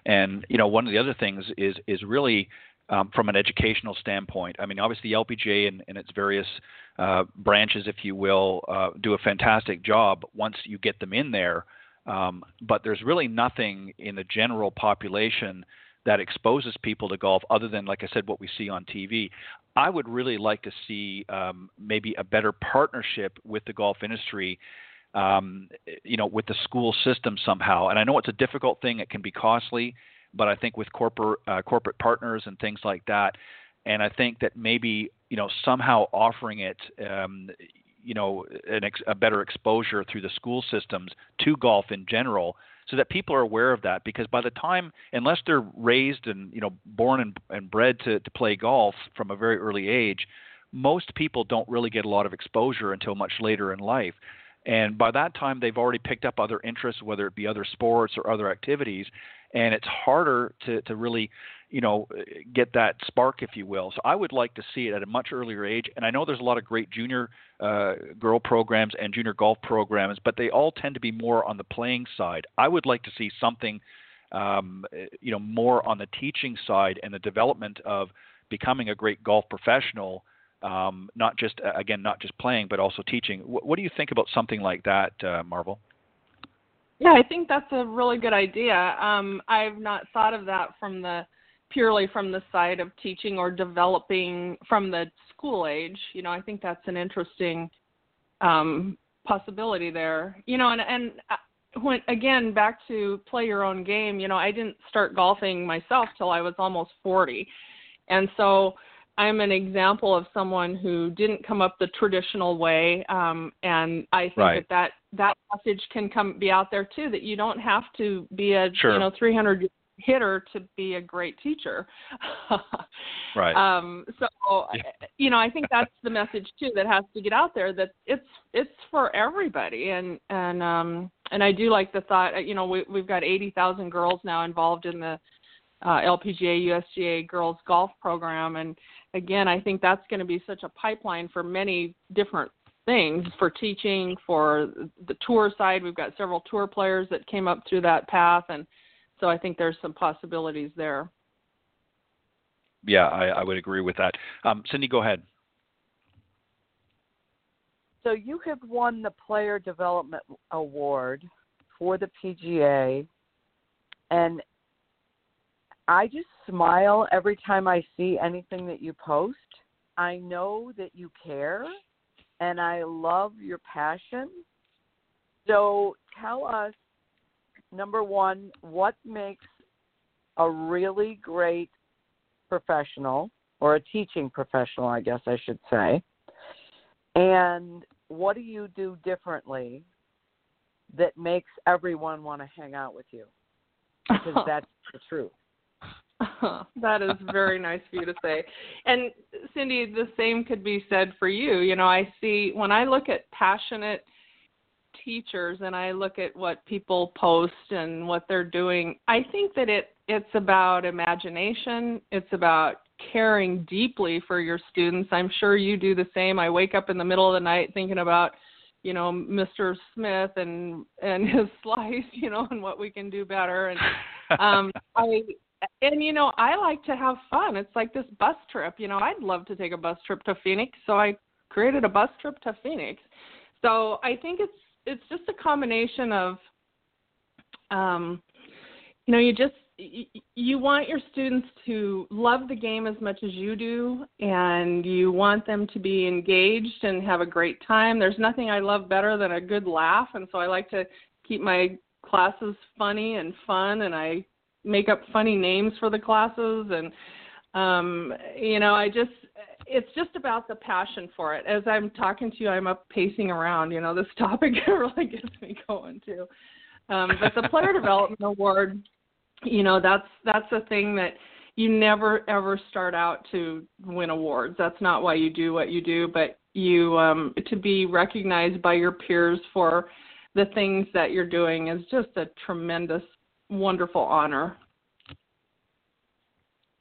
And you know, one of the other things is is really um, from an educational standpoint. I mean, obviously, the LPGA and, and its various uh, branches, if you will, uh, do a fantastic job once you get them in there. Um, but there's really nothing in the general population that exposes people to golf other than like i said what we see on tv i would really like to see um, maybe a better partnership with the golf industry um, you know with the school system somehow. And i know it's a difficult thing it can be costly but i think with corporate uh, corporate partners and things like that and i think that maybe you know somehow offering it um, you know ex- a better exposure through the school systems to golf in general so that people are aware of that. Because by the time unless they're raised and you know born and, and bred to, to play golf from a very early age most people don't really get a lot of exposure until much later in life. And by that time they've already picked up other interests whether it be other sports or other activities and it's harder to, to really you know get that spark if you will. So i would like to see it at a much earlier age. And i know there's a lot of great junior uh, girl programs and junior golf programs but they all tend to be more on the playing side. I would like to see something um, you know more on the teaching side and the development of becoming a great golf professional um, not just again not just playing but also teaching. What, what do you think about something like that uh, Marvol yeah, I think that's a really good idea. Um, I've not thought of that from the purely from the side of teaching or developing from the school age. You know, I think that's an interesting um, possibility there. You know, and and uh, when again back to play your own game. You know, I didn't start golfing myself till I was almost forty, and so I'm an example of someone who didn't come up the traditional way, um, and I think right. that, that that message can come be out there too. That you don't have to be a sure. you know 300 hitter to be a great teacher. right. Um, so yeah. you know, I think that's the message too that has to get out there that it's it's for everybody, and and um, and I do like the thought. You know, we, we've got 80,000 girls now involved in the uh, LPGA USGA girls golf program, and again, I think that's going to be such a pipeline for many different things for teaching, for the tour side. We've got several tour players that came up through that path, and so I think there's some possibilities there. Yeah, I, I would agree with that. Um, Cindy, go ahead. So you have won the Player Development Award for the PGA, and I just smile every time I see anything that you post. I know that you care, and I love your passion. So tell us, number one, what makes a really great professional or a teaching professional, I guess I should say. And what do you do differently that makes everyone want to hang out with you? Because that's the truth. that is very nice for you to say. And Cindy, the same could be said for you. You know, I see when I look at passionate teachers and I look at what people post and what they're doing, I think that it it's about imagination, it's about caring deeply for your students. I'm sure you do the same. I wake up in the middle of the night thinking about, you know, Mr. Smith and and his slice, you know, and what we can do better. And um, I and you know, I like to have fun. It's like this bus trip. You know, I'd love to take a bus trip to Phoenix, so I created a bus trip to Phoenix. So I think it's it's just a combination of, um, you know, you just you want your students to love the game as much as you do and you want them to be engaged and have a great time there's nothing i love better than a good laugh and so i like to keep my classes funny and fun and i make up funny names for the classes and um you know i just it's just about the passion for it. As i'm talking to you i'm up pacing around you know this topic really gets me going too. Um but the player development award you know that's that's a thing that you never ever start out to win awards. That's not why you do what you do but you um to be recognized by your peers for the things that you're doing is just a tremendous wonderful honor.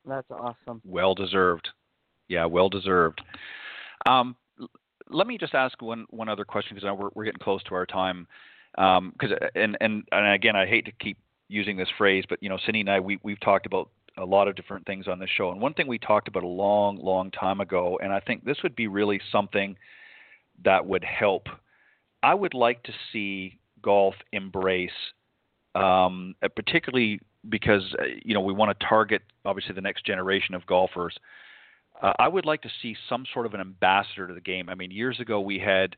That's awesome. Well deserved. Yeah well deserved. Um let me just ask one one other question because we're, we're getting close to our time. Because um, and and and again I hate to keep using this phrase, but you know, Cindy and I, we we've talked about a lot of different things on this show, and one thing we talked about a long, long time ago, and I think this would be really something that would help. I would like to see golf embrace, um, uh, particularly because uh, you know we want to target obviously the next generation of golfers. Uh, I would like to see some sort of an ambassador to the game. I mean, years ago we had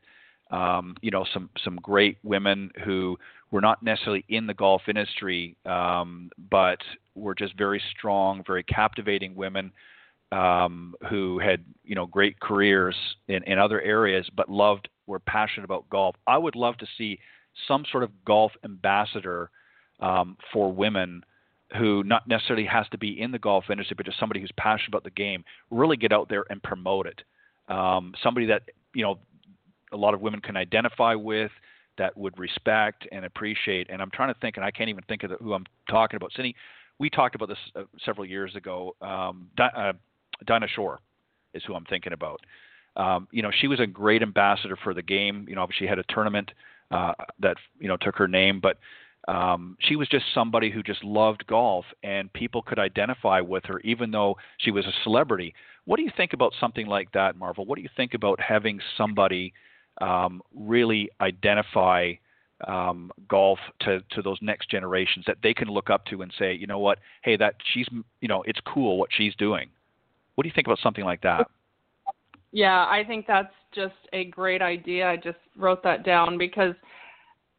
um, you know some some great women who were not necessarily in the golf industry, um, but were just very strong, very captivating women um, who had you know great careers in, in other areas, but loved were passionate about golf. I would love to see some sort of golf ambassador um, for women who not necessarily has to be in the golf industry, but just somebody who's passionate about the game, really get out there and promote it. Um, somebody that you know a lot of women can identify with, that would respect and appreciate. And I'm trying to think, and I can't even think of who I'm talking about. Cindy, we talked about this uh, several years ago. Um, Di- uh, Dinah Shore is who I'm thinking about. Um, you know, she was a great ambassador for the game. You know, obviously had a tournament uh, that you know took her name, but um, she was just somebody who just loved golf, and people could identify with her, even though she was a celebrity. What do you think about something like that, Marvol? What do you think about having somebody um, really identify um, golf to, to those next generations that they can look up to and say, you know what, hey, that she's, you know, it's cool what she's doing. What do you think about something like that? Yeah, I think that's just a great idea. I just wrote that down because,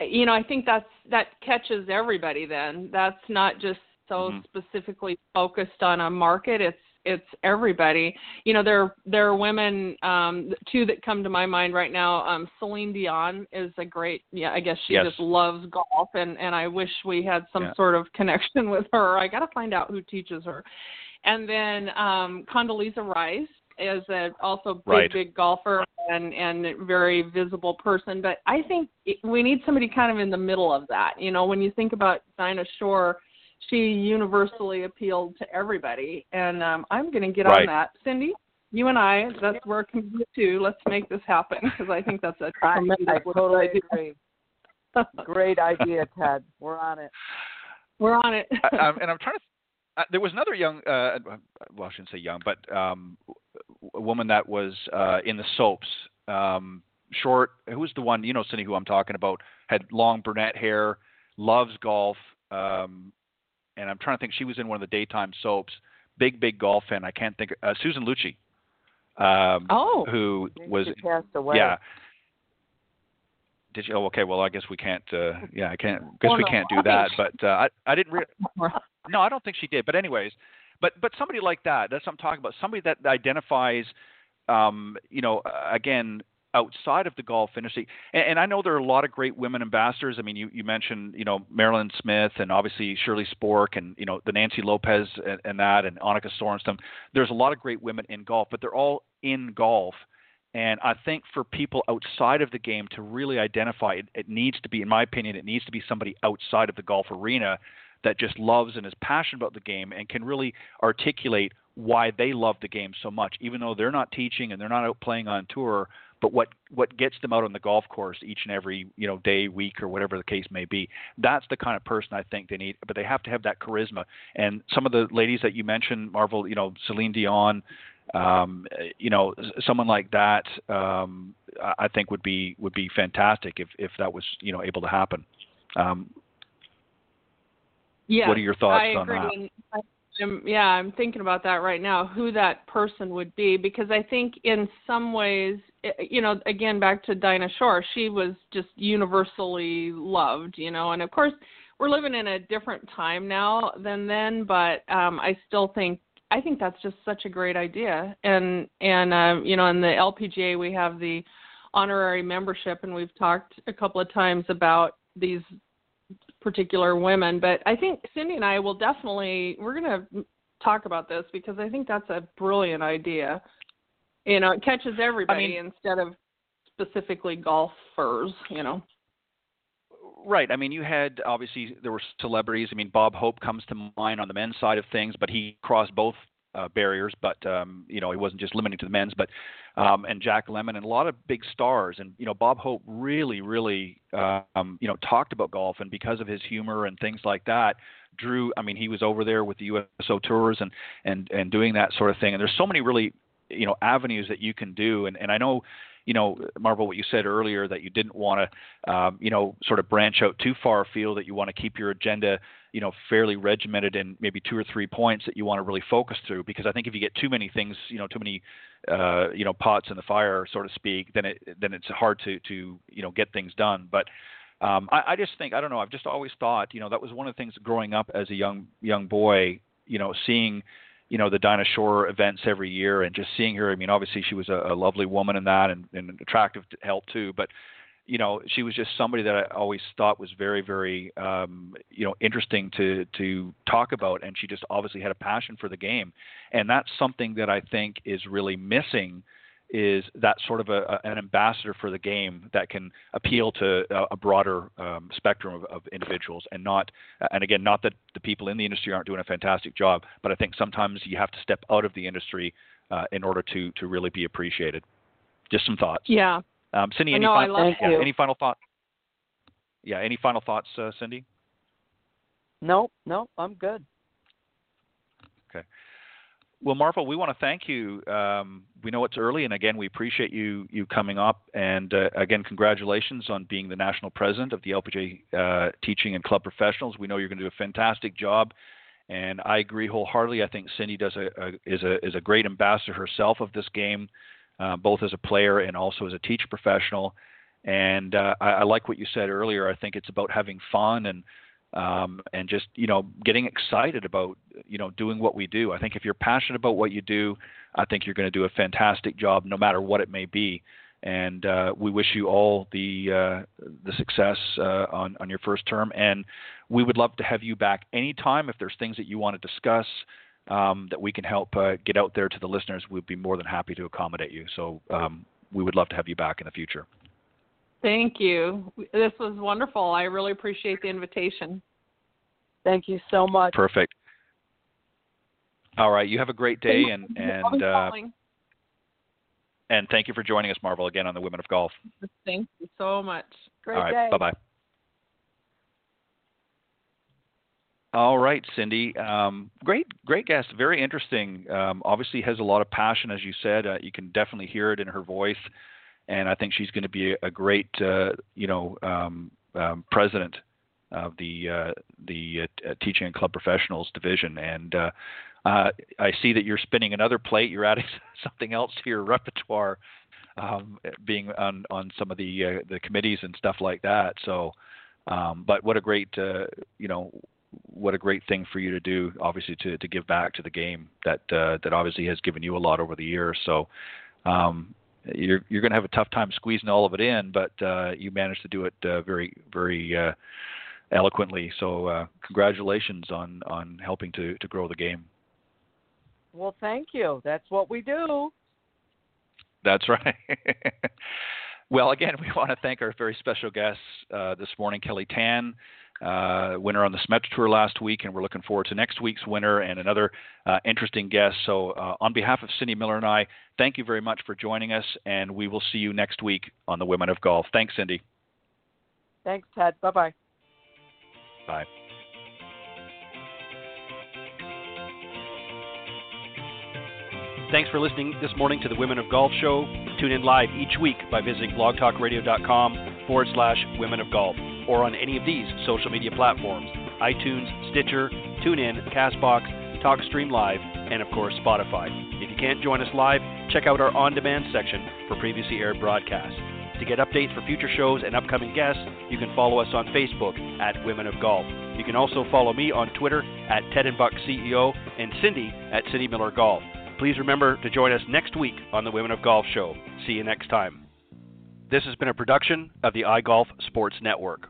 you know, I think that's that catches everybody. Then that's not just so mm-hmm. specifically focused on a market. It's it's everybody. You know, there there are women. Um, two that come to my mind right now. Um, Celine Dion is a great. Yeah, I guess she yes. just loves golf, and and I wish we had some yeah. sort of connection with her. I got to find out who teaches her. And then um, Condoleezza Rice is a also big right. big golfer and and very visible person. But I think we need somebody kind of in the middle of that. You know, when you think about Dinah Shore she universally appealed to everybody, and um, I'm going to get right. on that. Cindy. You and I, that's we're committed to. Let's make this happen because I think that's a tremendous I totally idea. agree. Great idea, Ted. We're on it. We're on it. I, I'm, and I'm trying to. Uh, there was another young, uh, well, I shouldn't say young, but um, a woman that was uh, in the soaps. Um, short. Who was the one? You know, Cindy, who I'm talking about. Had long brunette hair, loves golf, um, and I'm trying to think. She was in one of the daytime soaps. Big, big golf fan. I can't think. Uh, Susan Lucci. Um, oh, who was passed away. yeah. Did you? Oh, okay. Well, I guess we can't. Uh, yeah, I can't. Guess Oh, we no. can't do that. But uh, I, I didn't. Re- no, I don't think she did. But anyways, but but somebody like that. That's what I'm talking about. Somebody that identifies, um, you know, uh, again outside of the golf industry. And, and I know there are a lot of great women ambassadors. I mean, you you mentioned you know Marilyn Smith and obviously Shirley Spork and you know the Nancy Lopez and, and that and Annika Sorenstam. There's a lot of great women in golf, but they're all in golf. And I think for people outside of the game to really identify it, it needs to be, in my opinion, it needs to be somebody outside of the golf arena that just loves and is passionate about the game and can really articulate why they love the game so much, even though they're not teaching and they're not out playing on tour. But what what gets them out on the golf course each and every you know day, week, or whatever the case may be, that's the kind of person I think they need. But they have to have that charisma. And some of the ladies that you mentioned, Marvol, you know, Celine Dion, um, you know, someone like that, um, I think would be would be fantastic if if that was you know able to happen. Um, yeah. what are your thoughts I on agree. that? I'm, yeah, I'm thinking about that right now. Who that person would be? Because I think in some ways, eh, you know, again back to Dinah Shore, she was just universally loved. You know, and of course we're living in a different time now than then, but um, I still think I think that's just such a great idea. And and um, you know, in the LPGA we have the honorary membership, and we've talked a couple of times about these particular women. But I think Cindy and I will definitely we're going to talk about this because I think that's a brilliant idea. You know, it catches everybody instead of specifically golfers. You know. Right. I mean, you had obviously there were celebrities. I mean, Bob Hope comes to mind on the men's side of things, but he crossed both uh, barriers. But um, you know, he wasn't just limiting to the men's, but um, and Jack Lemmon and a lot of big stars. And you know, Bob Hope really, really, um, you know, talked about golf, and because of his humor and things like that, drew. I mean, he was over there with the USO tours and and and doing that sort of thing. And there's so many really, you know, avenues that you can do. And and I know you know, Marvol, what you said earlier that you didn't want to, um, you know, sort of branch out too far afield, that you want to keep your agenda, you know, fairly regimented in maybe two or three points that you want to really focus through. Because I think if you get too many things, you know, too many, uh, you know, pots in the fire, so to speak, then it then it's hard to to you know get things done. But um, I, I just think I don't know. I've just always thought, you know, that was one of the things growing up as a young young boy, you know, seeing you know the Dinah Shore events every year and just seeing her. I mean, obviously she was a, a lovely woman in that and, and attractive to help too. But you know, she was just somebody that I always thought was very, very um, you know interesting to to talk about, and she just obviously had a passion for the game, and that's something that I think is really missing. Is that sort of a, a, an ambassador for the game that can appeal to a, a broader um, spectrum of, of individuals, and not, and again, not that the people in the industry aren't doing a fantastic job, but I think sometimes you have to step out of the industry uh, in order to to really be appreciated. Just some thoughts. Yeah. Um, Cindy, any know, final, love yeah, you. any final thoughts? Yeah, any final thoughts, uh, Cindy? Nope, nope, I'm good. Well, Marvol, we want to thank you. Um, we know it's early, and again, we appreciate you you coming up. And uh, again, congratulations on being the national president of the LPGA uh, Teaching and Club Professionals. We know you're going to do a fantastic job, and I agree wholeheartedly. I think Cindy does a, a is a is a great ambassador herself of this game, uh, both as a player and also as a teacher professional. And uh, I, I like what you said earlier. I think it's about having fun and um, and just you know getting excited about you know doing what we do. I think if you're passionate about what you do, I think you're going to do a fantastic job, no matter what it may be. And uh, we wish you all the uh, the success uh, on on your first term. And we would love to have you back anytime if there's things that you want to discuss. Um, that we can help uh, get out there to the listeners, we'd be more than happy to accommodate you. So um, we would love to have you back in the future. Thank you. This was wonderful. I really appreciate the invitation. Thank you so much. Perfect. All right. You have a great day, and and uh. And thank you for joining us, Marvol, again on the Women of Golf. Thank you so much. Great All right. Bye bye. All right, Cindy. Um, great, great guest. Very interesting. Um, obviously, has a lot of passion, as you said. Uh, you can definitely hear it in her voice, and I think she's going to be a, great, uh, you know, um, um, president of the uh, the uh, teaching and club professionals division. And uh, I see that you're spinning another plate. You're adding something else to your repertoire, um, being on on some of the uh, the committees and stuff like that. So, um, but what a great, uh, you know, what a great thing for you to do. Obviously, to to give back to the game that that obviously has given you a lot over the years. So. Um, you're you're going to have a tough time squeezing all of it in, but uh, you managed to do it uh, very very uh, eloquently. So uh, congratulations on on helping to to grow the game. Well, thank you. That's what we do. That's right. well, again, we want to thank our very special guests uh, this morning, Kelly Tan, uh, winner on the Symetra Tour last week, and we're looking forward to next week's winner and another uh, interesting guest. So, uh, on behalf of Cindy Miller and I, thank you very much for joining us, and we will see you next week on the Women of Golf. Thanks, Cindy. Thanks, Ted. Bye bye. Bye. Thanks for listening this morning to the Women of Golf Show. Tune in live each week by visiting blogtalkradio.com forward slash Women of Golf or on any of these social media platforms iTunes, Stitcher, TuneIn, Castbox, TalkStream Live, and of course Spotify. If you can't join us live, check out our on demand section for previously aired broadcasts. To get updates for future shows and upcoming guests, you can follow us on Facebook at Women of Golf. You can also follow me on Twitter at Ted and Buck CEO and Cindy at Cindy Miller Golf. Please remember to join us next week on the Women of Golf Show. See you next time. This has been a production of the iGolf Sports Network.